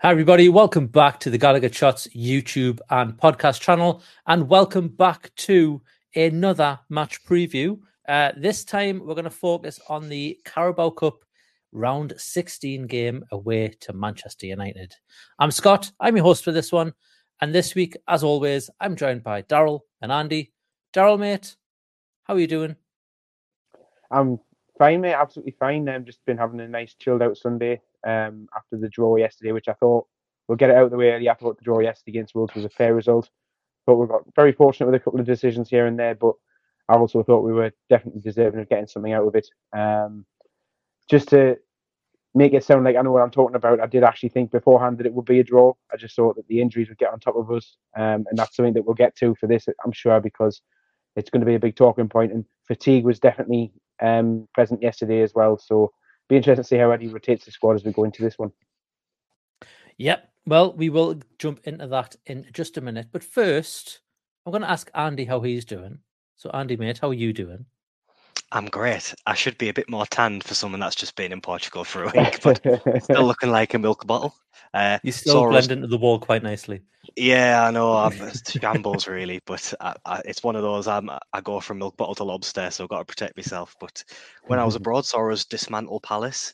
Hi, everybody. Welcome back to the Gallagher Shots YouTube and podcast channel, and welcome back to another match preview. Uh, this time, we're going to focus on the Carabao Cup round 16 game away to Manchester United. I'm Scott. I'm your host for this one. And this week, as always, I'm joined by Daryl and Andy. Daryl, mate, how are you doing? I'm fine, mate. Absolutely fine. I've just been having a nice chilled out Sunday um, after the draw yesterday, which I thought we'll get it out of the way early. I thought the draw yesterday against Wolves was a fair result, but we got very fortunate with a couple of decisions here and there. But I also thought we were definitely deserving of getting something out of it. Um, just to make it sound like I know what I'm talking about, I did actually think beforehand that it would be a draw. I just thought that the injuries would get on top of us, um, and that's something that we'll get to for this, I'm sure, because it's going to be a big talking point. And fatigue was definitely um, present yesterday as well. So be interesting to see how Eddie rotates the squad as we go into this one. Yep. Well, we will jump into that in just a minute. But first, I'm going to ask Andy how he's doing. So, Andy, mate, how are you doing? I'm great. I should be a bit more tanned for someone that's just been in Portugal for a week, but still looking like a milk bottle. Uh, You still Soros- blend into the wall quite nicely. Yeah, I know. I'm shambles really, but I, I, it's one of those. I'm, I go from milk bottle to lobster, so I've got to protect myself. But when I was abroad, saw us dismantle Palace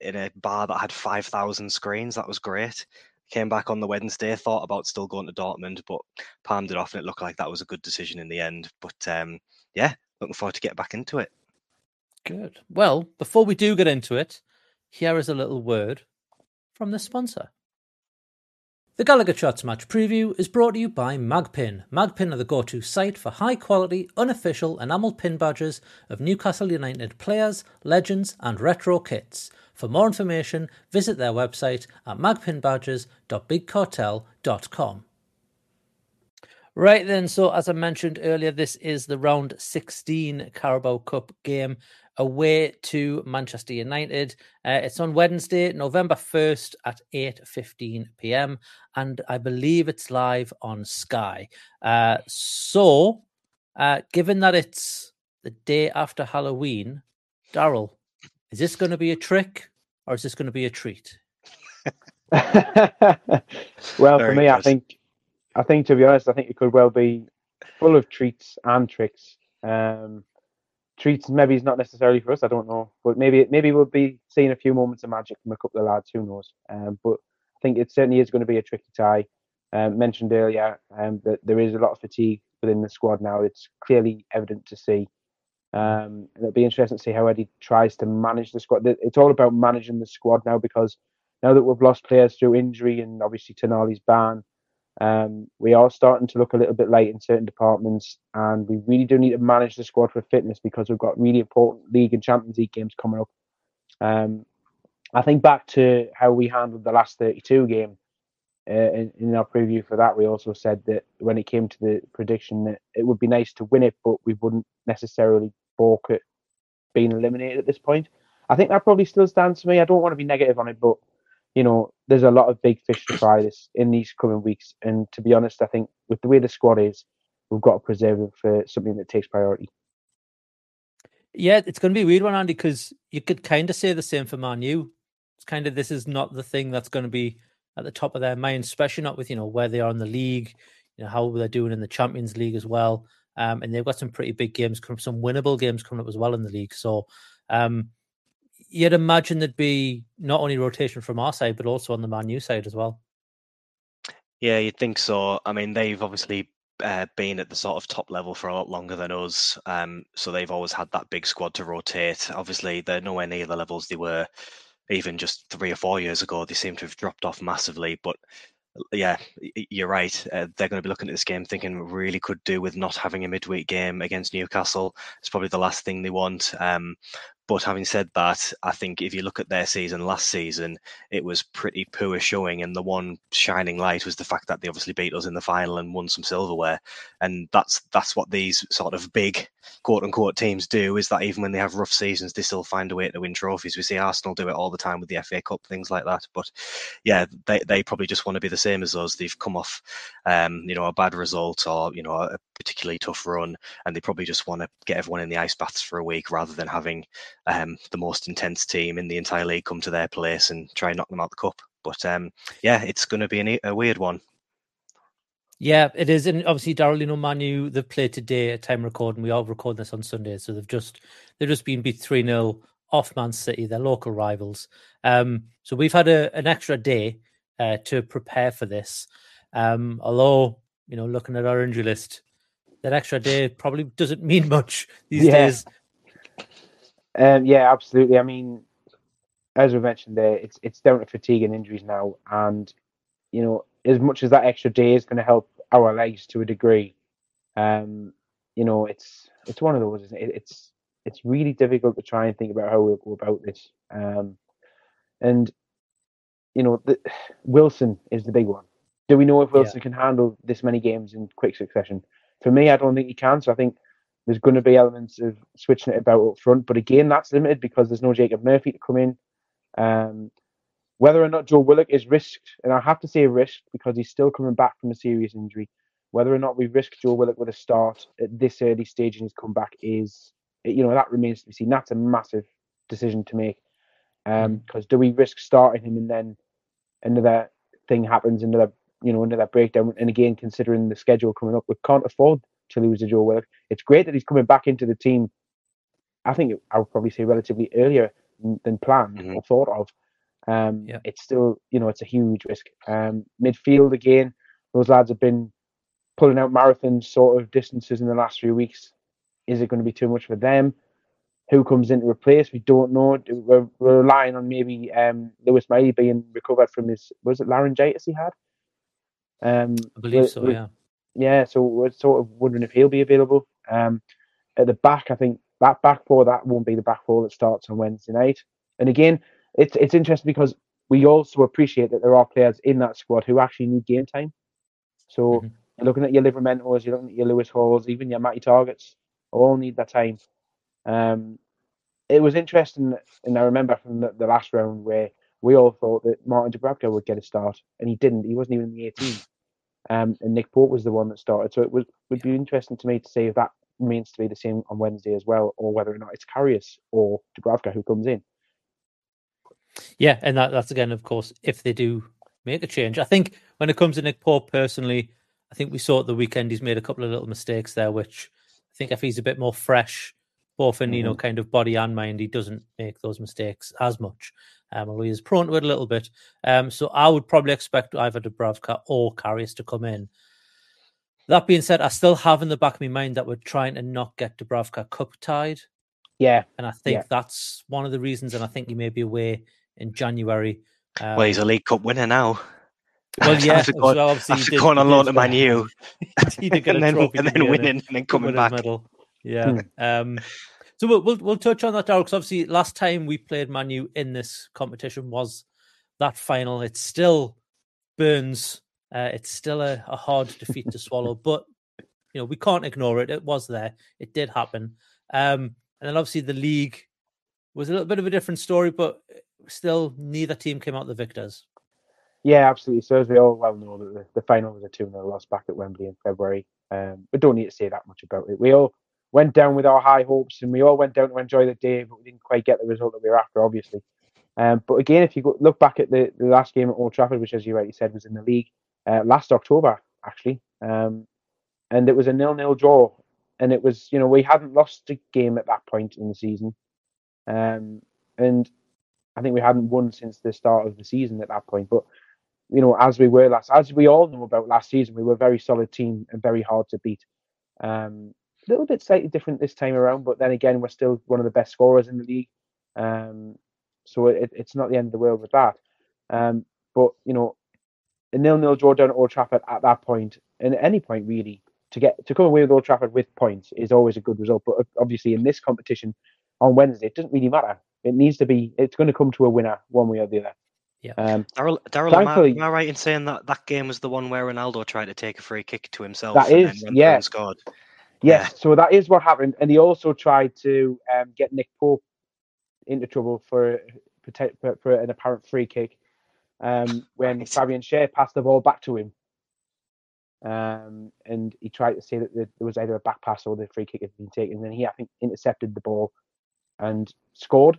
in a bar that had five thousand screens. That was great. Came back on the Wednesday, thought about still going to Dortmund, but palmed it off, and it looked like that was a good decision in the end. But um, yeah, looking forward to get back into it. Good. Well, before we do get into it, here is a little word from the sponsor. The Gallagher Shots match preview is brought to you by Magpin. Magpin are the go to site for high quality, unofficial enamel pin badges of Newcastle United players, legends, and retro kits. For more information, visit their website at magpinbadges.bigcartel.com. Right then, so as I mentioned earlier, this is the round 16 Carabao Cup game away to Manchester United. Uh, it's on Wednesday, November 1st at 8:15 p.m. and I believe it's live on Sky. Uh, so, uh, given that it's the day after Halloween, Daryl, is this going to be a trick or is this going to be a treat? well, Very for me, I think, I think to be honest, I think it could well be full of treats and tricks. Um, treats maybe is not necessarily for us. I don't know, but maybe maybe we'll be seeing a few moments of magic from a couple of lads. Who knows? Um, but I think it certainly is going to be a tricky tie. Um, mentioned earlier um, that there is a lot of fatigue within the squad now. It's clearly evident to see. Um, it'll be interesting to see how Eddie tries to manage the squad. It's all about managing the squad now because now that we've lost players through injury and obviously Tonali's ban, um, we are starting to look a little bit late in certain departments, and we really do need to manage the squad for fitness because we've got really important league and Champions League games coming up. Um, I think back to how we handled the last 32 game uh, in, in, our preview for that, we also said that when it came to the prediction that it would be nice to win it, but we wouldn't necessarily balk at being eliminated at this point. I think that probably still stands for me. I don't want to be negative on it, but you know, there's a lot of big fish to fry this in these coming weeks. And to be honest, I think with the way the squad is, we've got to preserve it for something that takes priority. Yeah, it's going to be a weird one, Andy, because you could kind of say the same for Man U. It's kind of this is not the thing that's going to be at the top of their mind, especially not with you know where they are in the league, you know how they're doing in the Champions League as well. Um, and they've got some pretty big games, some winnable games coming up as well in the league. So um, you'd imagine there'd be not only rotation from our side, but also on the Man U side as well. Yeah, you'd think so. I mean, they've obviously uh, been at the sort of top level for a lot longer than us, um, so they've always had that big squad to rotate. Obviously, they're nowhere near the levels they were even just three or four years ago. They seem to have dropped off massively, but yeah, you're right. Uh, they're going to be looking at this game thinking really could do with not having a midweek game against Newcastle. It's probably the last thing they want. Um, but having said that, I think if you look at their season last season, it was pretty poor showing. And the one shining light was the fact that they obviously beat us in the final and won some silverware. And that's that's what these sort of big quote unquote teams do is that even when they have rough seasons, they still find a way to win trophies. We see Arsenal do it all the time with the FA Cup, things like that. But yeah, they, they probably just want to be the same as us. They've come off um, you know, a bad result or, you know, a particularly tough run, and they probably just want to get everyone in the ice baths for a week rather than having um, the most intense team in the entire league come to their place and try and knock them out the cup. But um, yeah, it's going to be an, a weird one. Yeah, it is, and obviously Daryl, you Manu they've played today at time recording. We are recording this on Sunday, so they've just they've just been beat three 0 off Man City, their local rivals. Um, so we've had a, an extra day uh, to prepare for this. Um, although you know, looking at our injury list, that extra day probably doesn't mean much these yeah. days. Um, yeah, absolutely. I mean, as we mentioned there, it's it's down to fatigue and injuries now, and you know, as much as that extra day is going to help our legs to a degree, um, you know, it's it's one of those. It? It's it's really difficult to try and think about how we'll go about this. Um, and you know, the, Wilson is the big one. Do we know if Wilson yeah. can handle this many games in quick succession? For me, I don't think he can. So I think there's going to be elements of switching it about up front. But again, that's limited because there's no Jacob Murphy to come in. Um, whether or not Joe Willock is risked, and I have to say risked because he's still coming back from a serious injury. Whether or not we risk Joe Willock with a start at this early stage in his comeback is, you know, that remains to be seen. That's a massive decision to make. Because um, mm. do we risk starting him and then another thing happens, another you know, another breakdown. And again, considering the schedule coming up, we can't afford to lose a Joe Willock. It's great that he's coming back into the team. I think I would probably say relatively earlier than planned mm-hmm. or thought of. Um, yeah. It's still, you know, it's a huge risk. Um, midfield again, those lads have been pulling out marathon sort of distances in the last few weeks. Is it going to be too much for them? Who comes in to replace? We don't know. We're, we're relying on maybe um, Lewis Miley being recovered from his was it laryngitis he had? Um, I believe so. Yeah. Yeah. So we're sort of wondering if he'll be available. Um, at the back, I think that back four that won't be the back four that starts on Wednesday night. And again, it's it's interesting because we also appreciate that there are players in that squad who actually need game time. So mm-hmm. you're looking at your Livramentos, you're looking at your Lewis Halls, even your Matty Targetts, all need that time. Um, it was interesting, and I remember from the, the last round where we all thought that Martin Dubravka would get a start, and he didn't. He wasn't even in the 18. Um, and Nick Pope was the one that started. So it would, would be interesting to me to see if that remains to be the same on Wednesday as well, or whether or not it's Karius or Dubravka who comes in. Yeah, and that, that's again, of course, if they do make a change. I think when it comes to Nick Pope personally, I think we saw at the weekend he's made a couple of little mistakes there, which I think if he's a bit more fresh, both in mm-hmm. you know mm-hmm. kind of body and mind, he doesn't make those mistakes as much um, although he's prone to it a little bit. Um, so I would probably expect either Dubravka or Karius to come in. That being said, I still have in the back of my mind that we're trying to not get Dubravka cup tied. Yeah. And I think yeah. that's one of the reasons, and I think he may be away in January. Um, well, he's a League Cup winner now. Well, yeah, after going, well, after going on loan to Man U, and then, and then winning and then coming back. Medal. Yeah. Hmm. Um, So we'll, we'll, we'll touch on that, Darryl, because obviously last time we played Manu in this competition was that final. It still burns. Uh, it's still a, a hard defeat to swallow, but you know we can't ignore it. It was there. It did happen. Um, and then obviously the league was a little bit of a different story, but still neither team came out the victors. Yeah, absolutely. So as we all well know, that the, the final was a 2 0 loss back at Wembley in February. Um, we don't need to say that much about it. We all went down with our high hopes and we all went down to enjoy the day, but we didn't quite get the result that we were after, obviously. Um, but again, if you go, look back at the, the last game at Old Trafford, which, as you rightly said, was in the league uh, last October, actually, um, and it was a nil-nil draw, and it was you know we hadn't lost a game at that point in the season, um, and I think we hadn't won since the start of the season at that point. But you know, as we were last, as we all know about last season, we were a very solid team and very hard to beat. Um, a little bit slightly different this time around, but then again, we're still one of the best scorers in the league. Um, so it, it's not the end of the world with that. Um, but you know, a nil-nil draw down at Old Trafford at that point, and at any point really, to get to come away with Old Trafford with points is always a good result. But obviously, in this competition on Wednesday, it doesn't really matter. It needs to be. It's going to come to a winner one way or the other. Yeah. Um, Daryl, Daryl am, I, am I right in saying that that game was the one where Ronaldo tried to take a free kick to himself? That and is, then yeah. scored. Yes, so that is what happened, and he also tried to um, get Nick Pope into trouble for for, for an apparent free kick um, when Fabian Schär passed the ball back to him, um, and he tried to say that there was either a back pass or the free kick had been taken. And then he, I think, intercepted the ball and scored,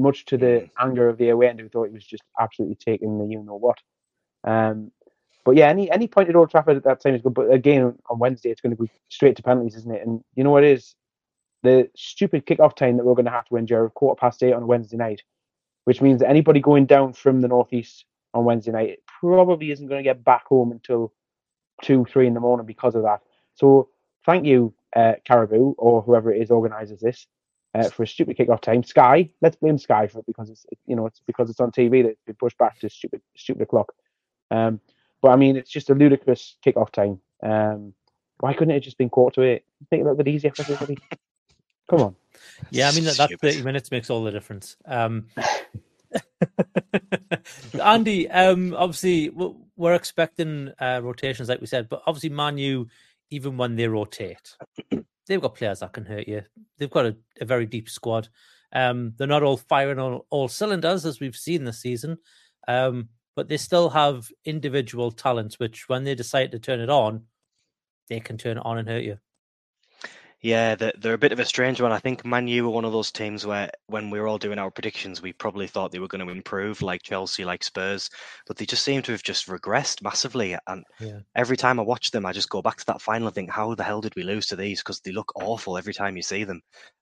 much to the anger of the away end who thought he was just absolutely taking the you know what. Um, but yeah, any any point at Old Trafford at that time is good. But again, on Wednesday, it's going to go straight to penalties, isn't it? And you know what it is? The stupid kick-off time that we're going to have to endure, quarter past eight on a Wednesday night, which means that anybody going down from the northeast on Wednesday night probably isn't going to get back home until two, three in the morning because of that. So thank you, uh, Carabao, or whoever it is organises this, uh, for a stupid kick-off time. Sky, let's blame Sky for it because it's you know it's because it's on TV that it's been pushed back to stupid stupid o'clock. Um, but I mean, it's just a ludicrous kick-off time. Um, why couldn't it have just been quarter to eight? Make it a little bit easier for everybody. Come on. Yeah, I mean that, that thirty minutes makes all the difference. Um, Andy, um, obviously we're expecting uh, rotations, like we said, but obviously Manu, even when they rotate, they've got players that can hurt you. They've got a, a very deep squad. Um, they're not all firing on all cylinders as we've seen this season, um, but they still have individual talents, which when they decide to turn it on, they can turn it on and hurt you. Yeah, they're, they're a bit of a strange one. I think Man U were one of those teams where, when we were all doing our predictions, we probably thought they were going to improve, like Chelsea, like Spurs, but they just seem to have just regressed massively. And yeah. every time I watch them, I just go back to that final and think, how the hell did we lose to these? Because they look awful every time you see them.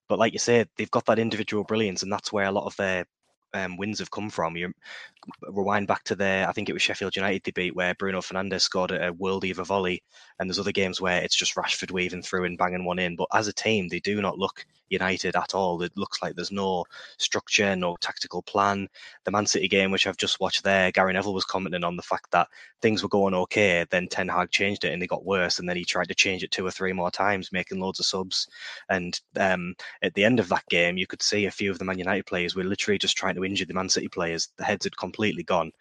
But like you say, they've got that individual brilliance, and that's where a lot of their um, wins have come from. You rewind back to their, I think it was Sheffield United debate where Bruno Fernandes scored a worldie of a volley, and there's other games where it's just Rashford weaving through and banging one in. But as a team, they do not look united at all. It looks like there's no structure, no tactical plan. The Man City game, which I've just watched there, Gary Neville was commenting on the fact that things were going okay, then Ten Hag changed it and they got worse, and then he tried to change it two or three more times, making loads of subs. And um, at the end of that game, you could see a few of the Man United players were literally just trying to injure the Man City players. The heads had completely gone.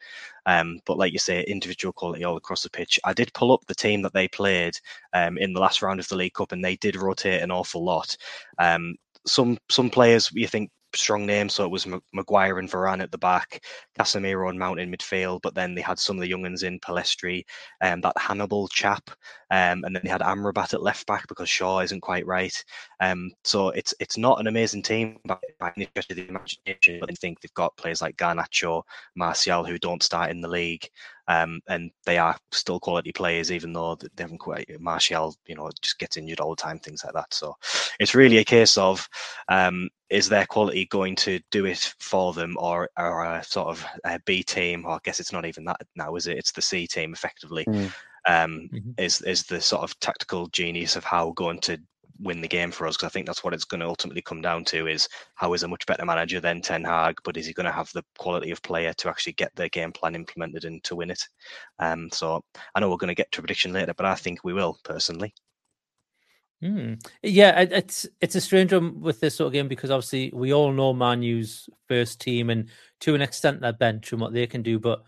Um, but like you say, individual quality all across the pitch. I did pull up the team that they played um, in the last round of the League Cup, and they did rotate an awful lot. Um, some some players you think strong names, so it was Maguire and Varane at the back, Casemiro and Mount in midfield, but then they had some of the young ones in Pellistri, um, that Hannibal chap, um, and then they had Amrabat at left back because Shaw isn't quite right. Um, so it's it's not an amazing team by, by any stretch of the imagination, but I think they've got players like Garnacho, Martial who don't start in the league. Um, and they are still quality players, even though they haven't quite. Martial, you know, just gets injured all the time, things like that. So it's really a case of um, is their quality going to do it for them, or, or a sort of a B team, or I guess it's not even that now, is it? It's the C team, effectively. Mm. Um, mm-hmm. Is is the sort of tactical genius of Howe going to win the game for us because I think that's what it's going to ultimately come down to is Howe is a much better manager than Ten Hag, but is he going to have the quality of player to actually get their game plan implemented and to win it? Um, so I know we're going to get to prediction later, but I think we will personally. Hmm. Yeah, it, it's it's a strange one with this sort of game because obviously we all know Manu's first team and to an extent their bench and what they can do. But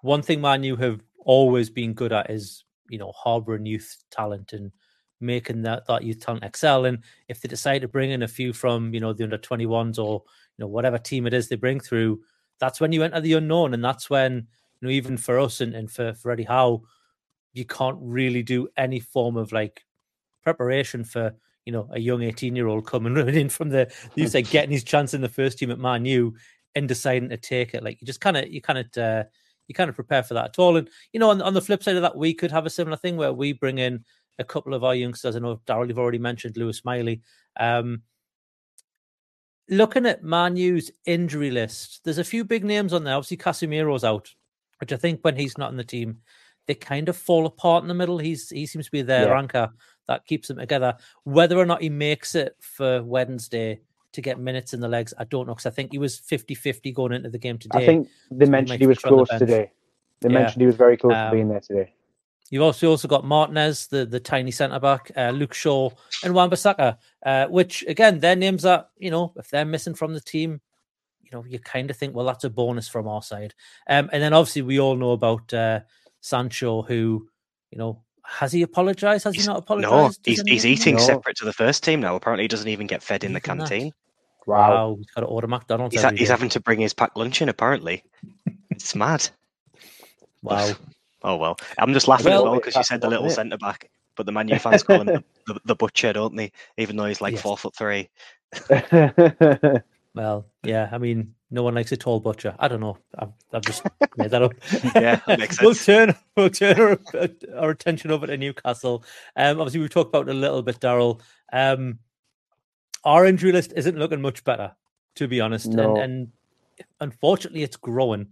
one thing Manu have always been good at is you know harboring youth talent and making that that youth talent excel. And if they decide to bring in a few from you know the under twenty ones or you know whatever team it is they bring through, that's when you enter the unknown, and that's when you know even for us and, and for for Eddie Howe, you can't really do any form of like preparation for you know a young 18 year old coming running in from the you say getting his chance in the first team at Man U and deciding to take it. Like you just kind of you kind of uh, you kind of prepare for that at all. And you know on, on the flip side of that we could have a similar thing where we bring in a couple of our youngsters I know Daryl you've already mentioned Lewis Miley um looking at Manu's injury list there's a few big names on there obviously Casemiro's out which I think when he's not in the team they kind of fall apart in the middle he's he seems to be their Yeah. anchor that keeps them together. Whether or not he makes it for Wednesday to get minutes in the legs, I don't know because I think he was 50 50 going into the game today. I think they mentioned he was feature on the close today. They Yeah. mentioned he was very close Um, to being there today. You've also also got Martinez, the, the tiny centre back, uh, Luke Shaw, and Wan-Bissaka, uh, which again, their names are, you know, if they're missing from the team, you know, you kind of think, well, that's a bonus from our side. Um, and then obviously we all know about uh, Sancho, who, you know, has he apologized? Has he not No, apologized? he's, he's eating know? separate to the first team now. Apparently, he doesn't even get fed in the Even that. canteen. Wow, he's got to order McDonald's. He's, ha- every he's having to bring his packed lunch in. Apparently, it's mad. Wow. Oh well, I'm just laughing as Well, well because you said the little centre back, but the Man U fans call him the, the, the butcher, don't they? Even though he's like Yes. four foot three. Well, yeah, I mean, no one likes a tall butcher. I don't know. I've, I've just made that up. Yeah, that makes we'll turn we'll turn our, our attention over to Newcastle. Um, obviously, we've talked about it a little bit, Daryl. Um, our injury list isn't looking much better, to be honest, No. and, and unfortunately, it's growing.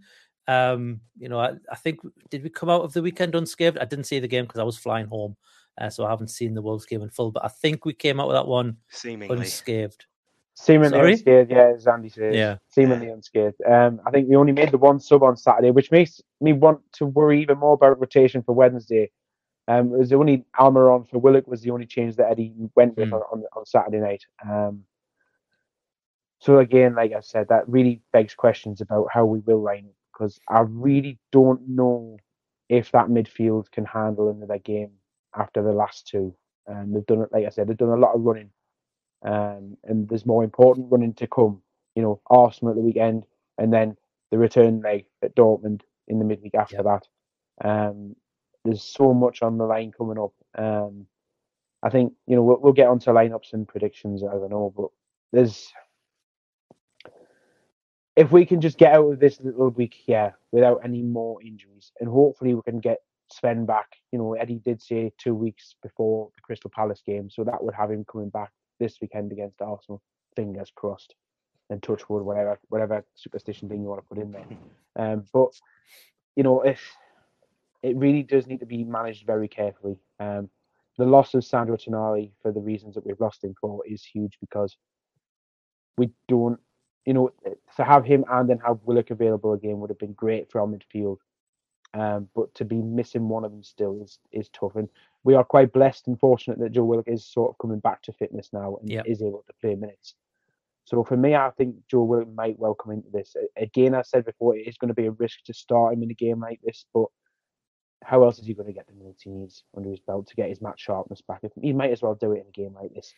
Um, you know, I, I think did we come out of the weekend unscathed? I didn't see the game because I was flying home, uh, so I haven't seen the Wolves game in full. But I think we came out with that one Seemingly. unscathed. Seemingly Sorry? unscathed, yeah, as Andy says. Yeah. Seemingly unscathed. Um, I think we only made the one sub on Saturday, which makes me want to worry even more about rotation for Wednesday. Um, it was the only Almiron for Willock was the only change that Eddie went with Hmm. on, on on Saturday night. Um, so again, like I said, that really begs questions about how we will line up because I really don't know if that midfield can handle another game after the last two. Um, they've done it, like I said, they've done a lot of running, um, and there's more important running to come. You know, Arsenal at the weekend, and then the return leg at Dortmund in the midweek after that. Um, there's so much on the line coming up. Um, I think you know we'll, we'll get onto lineups and predictions. I don't know, but there's if we can just get out of this little week here without any more injuries, and hopefully we can get Sven back. You know, Eddie did say two weeks before the Crystal Palace game, so that would have him coming back this weekend against Arsenal. Fingers crossed, and touch wood, whatever whatever superstition thing you want to put in there. Um, but you know, if it really does need to be managed very carefully. Um, the loss of Sandro Tonali for the reasons that we've lost him for is huge because we don't, you know, to have him and then have Willock available again would have been great for our midfield. Um, but to be missing one of them still is is tough, and we are quite blessed and fortunate that Joe Willock is sort of coming back to fitness now and Yep. is able to play minutes. So for me, I think Joe Willock might well come into this. Again, I said before, it is going to be a risk to start him in a game like this, but how else is he going to get the minutes he needs under his belt to get his match sharpness back? He might as well do it in a game like this.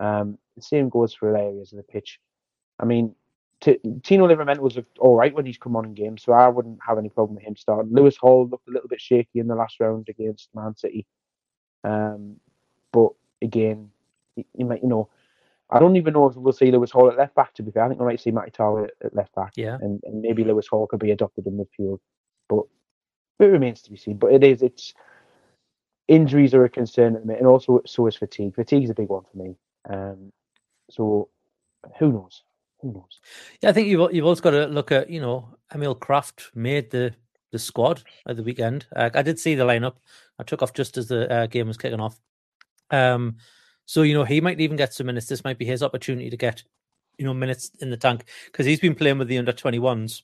Um, the same goes for areas of the pitch. I mean, T- Tino Livramento was all right when he's come on in games, so I wouldn't have any problem with him starting. Lewis Hall looked a little bit shaky in the last round against Man City, um, but again, you, you might, you know, I don't even know if we'll see Lewis Hall at left back. To be fair, I think we might see Matty Tower at, left back, Yeah. and, and maybe Lewis Hall could be adopted in midfield, but it remains to be seen. But it is, it's injuries are a concern at the minute, and also so is fatigue. Fatigue is a big one for me. Um, so who knows? Who knows? Yeah, I think you've you've also got to look at you know Emil Krafth made the the squad at the weekend. Uh, I did see the lineup. I took off just as the uh, game was kicking off. Um, so you know he might even get some minutes. This might be his opportunity to get you know minutes in the tank because he's been playing with the under twenty ones.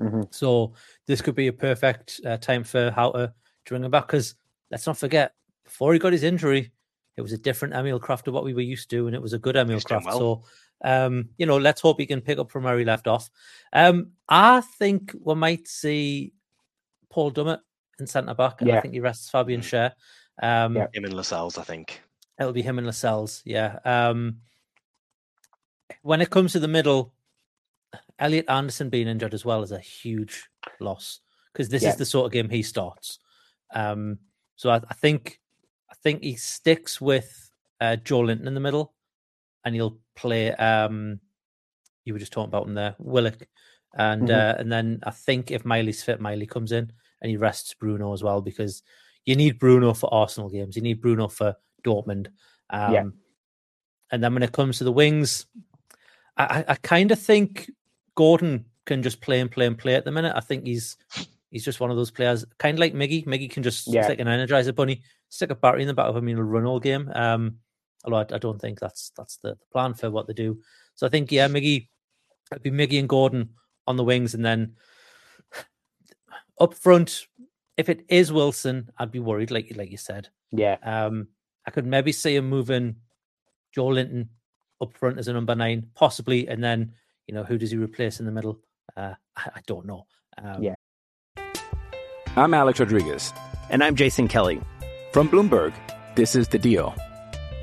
Mhm. So this could be a perfect uh, time for Howe to bring him back. Because let's not forget, before he got his injury, It was a different Emil Krafth to what we were used to, and it was a good Emil Krafth. well. So, um, you know, let's hope he can pick up from where he left off. Um, I think we might see Paul Dummett in centre back, and I think he rests Fabian Schär. Um, Yeah. Him and Lascelles, I think. It'll be him and Lascelles, yeah. Um, when it comes to the middle, Elliot Anderson being injured as well is a huge loss because this Yeah. is the sort of game he starts. Um, so I, I think I think he sticks with uh, Joelinton in the middle, and he'll play. Um, you were just talking about him there, Willock, and Mhm. uh, and then I think if Miley's fit, Miley comes in and he rests Bruno as well because you need Bruno for Arsenal games. You need Bruno for Dortmund. Um, Yeah. And then when it comes to the wings, I, I, I kind of think Gordon can just play and play and play at the minute. I think he's he's just one of those players, kind of like Miggy. Miggy can just Yeah. stick an energizer bunny, stick a battery in the back of him, and he'll run all game. Um, although I, I don't think that's that's the, the plan for what they do. So I think yeah, Miggy, it'd be Miggy and Gordon on the wings, and then up front. If it is Wilson, I'd be worried, like like you said. Yeah. Um, I could maybe see him moving Joelinton up front as a number nine, possibly, and then you know who does he replace in the middle? Uh, I, I don't know. Um, Yeah. I'm Alex Rodriguez. And I'm Jason Kelly. From Bloomberg, this is The Deal.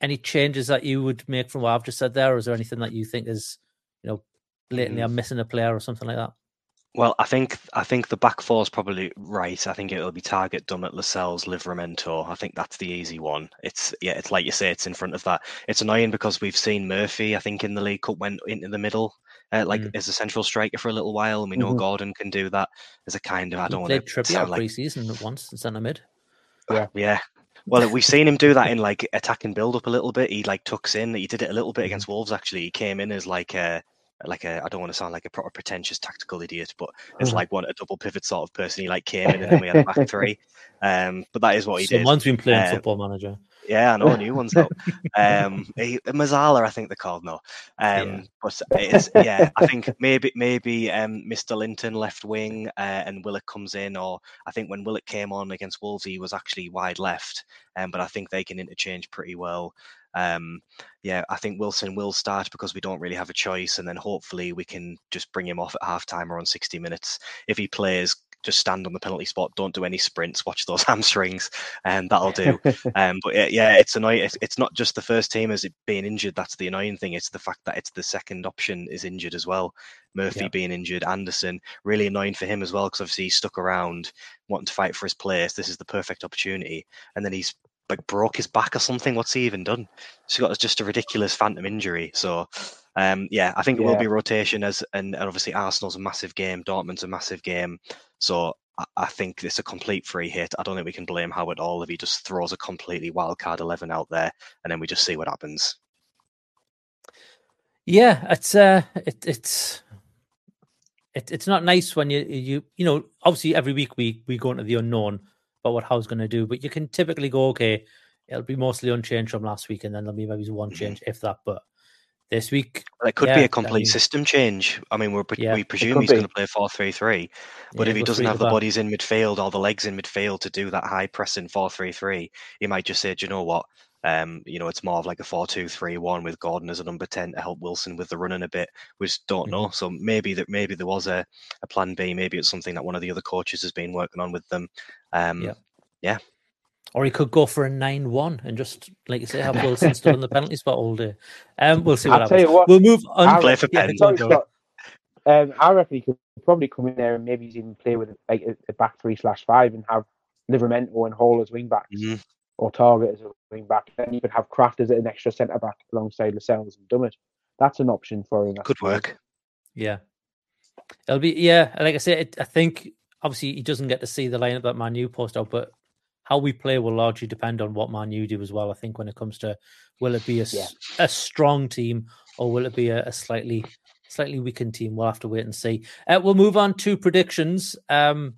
any changes that you would make from what I've just said there, or is there anything that you think is, you know, blatantly I'm missing a player or something like that? Well, I think I think the back four is probably right. I think it'll be Targett, Dummett, Lascelles, Livramento. I think that's the easy one. It's yeah, it's like you say, it's in front of that. It's annoying because we've seen Murphy. I think in the League Cup went into the middle, uh, like Mm. as a central striker for a little while, and we know Mhm. Gordon can do that as a kind of. I don't want to sound like pre-season once in centre mid. Yeah, yeah. Well, we've seen him do that in like attack and build up a little bit. He like tucks in. He did it a little bit against Wolves. Actually, he came in as like a like a. I don't want to sound like a proper pretentious tactical idiot, but as Mhm. like one a double pivot sort of person. He like came in and then we had a back three. Um, but that is what he did. Someone's been playing Uh, Football Manager. Yeah, I know new ones though. Um, he, Mezzala, I think they're called now. Um, Yeah. but it's yeah, I think maybe maybe um, Mr. Linton left wing uh, and Willock comes in, or I think when Willock came on against Wolves, he was actually wide left. Um, but I think they can interchange pretty well. Um, yeah, I think Wilson will start because we don't really have a choice, and then hopefully we can just bring him off at halftime or on 60 minutes. If he plays, just stand on the penalty spot. Don't do any sprints. Watch those hamstrings, and that'll do. um, but yeah, yeah, it's annoying. It's, it's not just the first team as it being injured. That's the annoying thing. It's the fact that it's the second option is injured as well. Murphy Yeah. being injured, Anderson really annoying for him as well because obviously he's stuck around wanting to fight for his place. This is the perfect opportunity, and then he's like broke his back or something. What's he even done? He's got just a ridiculous phantom injury. So. Um, yeah, I think it will be rotation as, and, and obviously Arsenal's a massive game, Dortmund's a massive game, so I, I think it's a complete free hit. I don't think we can blame Howe at all if he just throws a completely wild card eleven out there, and then we just see what happens. Yeah, it's uh, it, it's it, it's not nice when you you you know obviously every week we we go into the unknown about what Howe's going to do, but you can typically go okay, it'll be mostly unchanged from last week, and then there'll be maybe one mm-hmm. change if that. But this week, Well, it could yeah, be a complete mean, system change. I mean, we're, Yeah, we presume he's going to play four three three, but yeah, if he doesn't have the the back. bodies in midfield or the legs in midfield to do that high pressing four three three, he might just say, "Do you know what? Um, you know, it's more of like a four two three one with Gordon as a number ten to help Wilson with the running a bit. We just don't know. Mm-hmm. So maybe that maybe there was a, a plan B. Maybe it's something that one of the other coaches has been working on with them. Um, Yeah. yeah. Or he could go for a nine-one and just, like you say, have Wilson stood on the penalty spot all day. Um, we'll see what I'll happens. what, we'll move on. I Play for yeah, Penn. go on, Sorry, Joe. Scott. Um, I reckon he could probably come in there and maybe even play with like a, a back three slash five and have Livramento and Hall as wing backs Mhm. Or Targett as a wing back. Then you could have Krafth as an extra centre back alongside Lascelles and Dummett. That's an option for him. I Good work. Yeah, it'll be yeah. Like I said, it, I think obviously he doesn't get to see the lineup that Manu post out, but how we play will largely depend on what Man U do as well. I think when it comes to will it be a, Yeah. a strong team or will it be a, a slightly slightly weakened team? We'll have to wait and see. Uh, we'll move on to predictions. Um,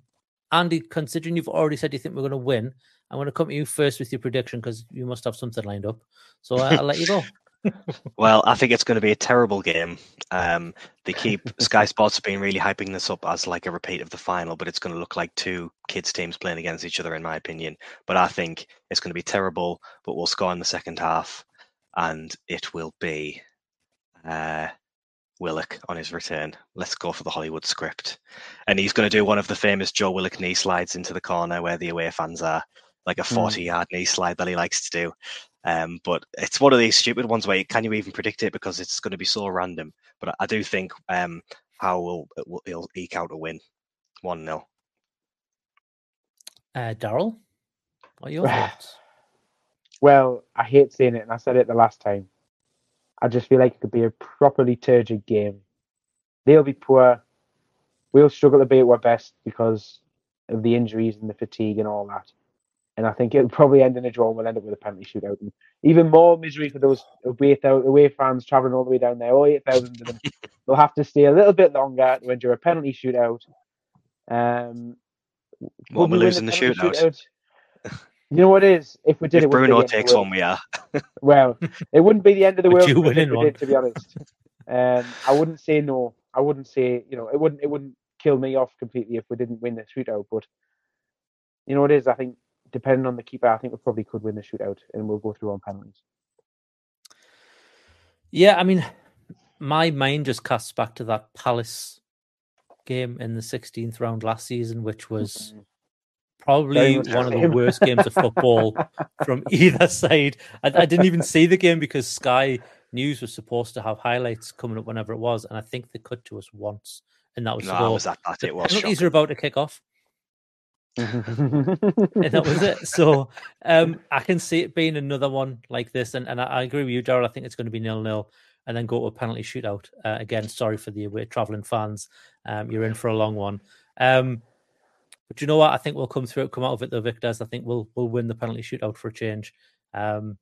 Andy, considering you've already said you think we're going to win, I'm going to come to you first with your prediction because you must have something lined up. So uh, I'll let you go. Well, I think it's going to be a terrible game. Um, they keep Sky Sports have been really hyping this up as like a repeat of the final, but it's going to look like two kids teams playing against each other, in my opinion. But I think it's going to be terrible. But we'll score in the second half, and it will be uh, Willock on his return. Let's go for the Hollywood script, and he's going to do one of the famous Joe Willock knee slides into the corner where the away fans are, like a Mm. forty-yard knee slide that he likes to do. Um, but it's one of these stupid ones where you, can you even predict it because it's going to be so random. But I, I do think um, Howe will, will he'll eke out a win, one 0 Uh, Daryl, what are your thoughts? Well, I hate saying it, and I said it the last time. I just feel like it could be a properly turgid game. They'll be poor. We'll struggle to be at our best because of the injuries and the fatigue and all that. And I think it'll probably end in a draw and we'll end up with a penalty shootout. And even more misery for those away, th- away fans travelling all the way down there, all 8,000 of them. They'll have to stay a little bit longer to endure a penalty shootout. Um, What would we we lose win in the penalty shootout? You know what it is? If we did If it, wouldn't Bruno the end of the takes one, we are. Well, it wouldn't be the end of the Would world you for us win if we one? did, to be honest. Um, I wouldn't say no. I wouldn't say you know it wouldn't it wouldn't kill me off completely if we didn't win the shootout. But you know what it is? I think depending on the keeper, I think we probably could win the shootout and we'll go through on penalties. Yeah, I mean, my mind just casts back to that Palace game in the 16th round last season, which was mm. probably one of the worst games of football from either side. I, I didn't even see the game because Sky News was supposed to have highlights coming up whenever it was, and I think they cut to us once, and that was to No, go, was that that? the It was penalties shocking. are about to kick off. And that was it. So um, I can see it being another one like this, and, and I, I agree with you, Daryl. I think it's going to be nil nil, and then go to a penalty shootout. Uh, again, sorry for the away traveling fans. Um, you're in for a long one. Um, but you know what? I think we'll come through, come out of it the victors. I think we'll we'll win the penalty shootout for a change. Um,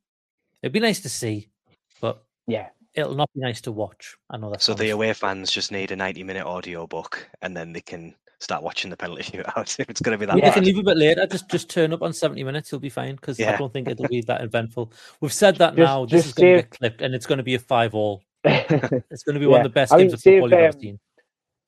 it'd be nice to see, but yeah, it'll not be nice to watch. I know that. So the away fans just need a ninety-minute audio book, and then they can start watching the penalty shootout. If it's going to be that Yeah, bad. they can leave a bit later. Just just turn up on seventy minutes. You'll be fine because I don't think it'll be that eventful. We've said that Just- now. This is going to save- get clipped, and it's going to be a five all. it's It's going to be one of the best games of see football if, you've ever um, seen.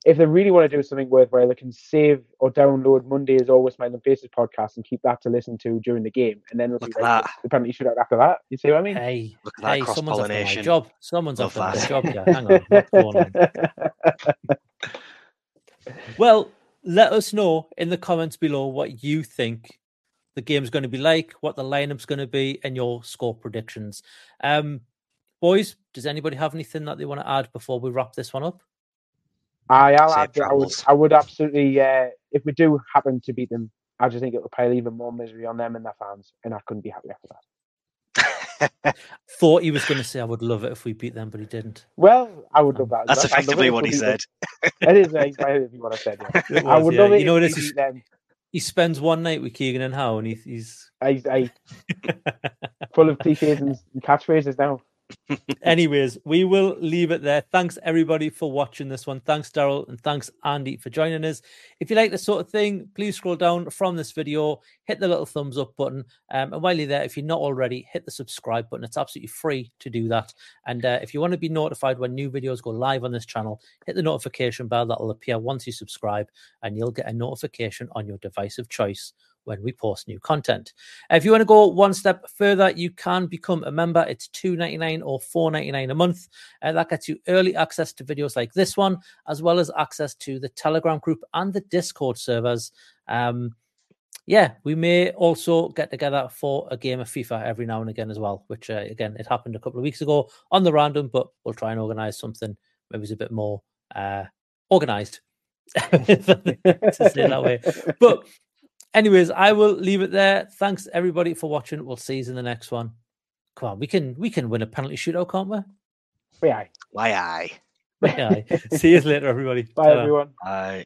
if they really want to do something worthwhile, they can save or download Monday Monday's Always Smiling Faces podcast and keep that to listen to during the game, and then it'll Look at right that. for the penalty shootout after that. You see what I mean? Hey, Look at that hey, someone's cross-pollination. job. Someone's Love after my job. Yeah, hang on. What's going on? Well, let us know in the comments below what you think the game's going to be like, what the lineup's going to be, and your score predictions. Um, boys, does anybody have anything that they want to add before we wrap this one up? I, I'll add I would. I would absolutely, uh, if we do happen to beat them, I just think it'll pile even more misery on them and their fans, and I couldn't be happier after that. Thought he was going to say I would love it if we beat them, but he didn't. Well, I would love that. That's well. Effectively what he said. It is exactly what I said. Yeah. It I would yeah. love it You know if what it we is? beat them. He spends one night with Keegan and Howe, and he, he's I, I, full of cliches and catchphrases now. Anyways, we will leave it there. Thanks everybody for watching this one. Thanks, Daryl, and thanks, Andy, for joining us. If you like this sort of thing, please scroll down from this video, hit the little thumbs up button. Um, and while you're there, if you're not already, hit the subscribe button. It's absolutely free to do that. And uh, if you want to be notified when new videos go live on this channel, hit the notification bell that'll appear once you subscribe, and you'll get a notification on your device of choice when we post new content. If you want to go one step further, you can become a member. It's $2.99 or $4.99 a month. And that gets you early access to videos like this one, as well as access to the Telegram group and the Discord servers. Um, yeah, we may also get together for a game of FIFA every now and again as well, which uh, again, it happened a couple of weeks ago on the random, but we'll try and organize something maybe it's a bit more uh, organized to say that way. But anyways, I will leave it there. Thanks everybody for watching. We'll see you in the next one. Come on, we can we can win a penalty shootout, can't we? Yeah. Why aye. Yeah. see you later, everybody. Bye, Ta-ra. everyone. Aye.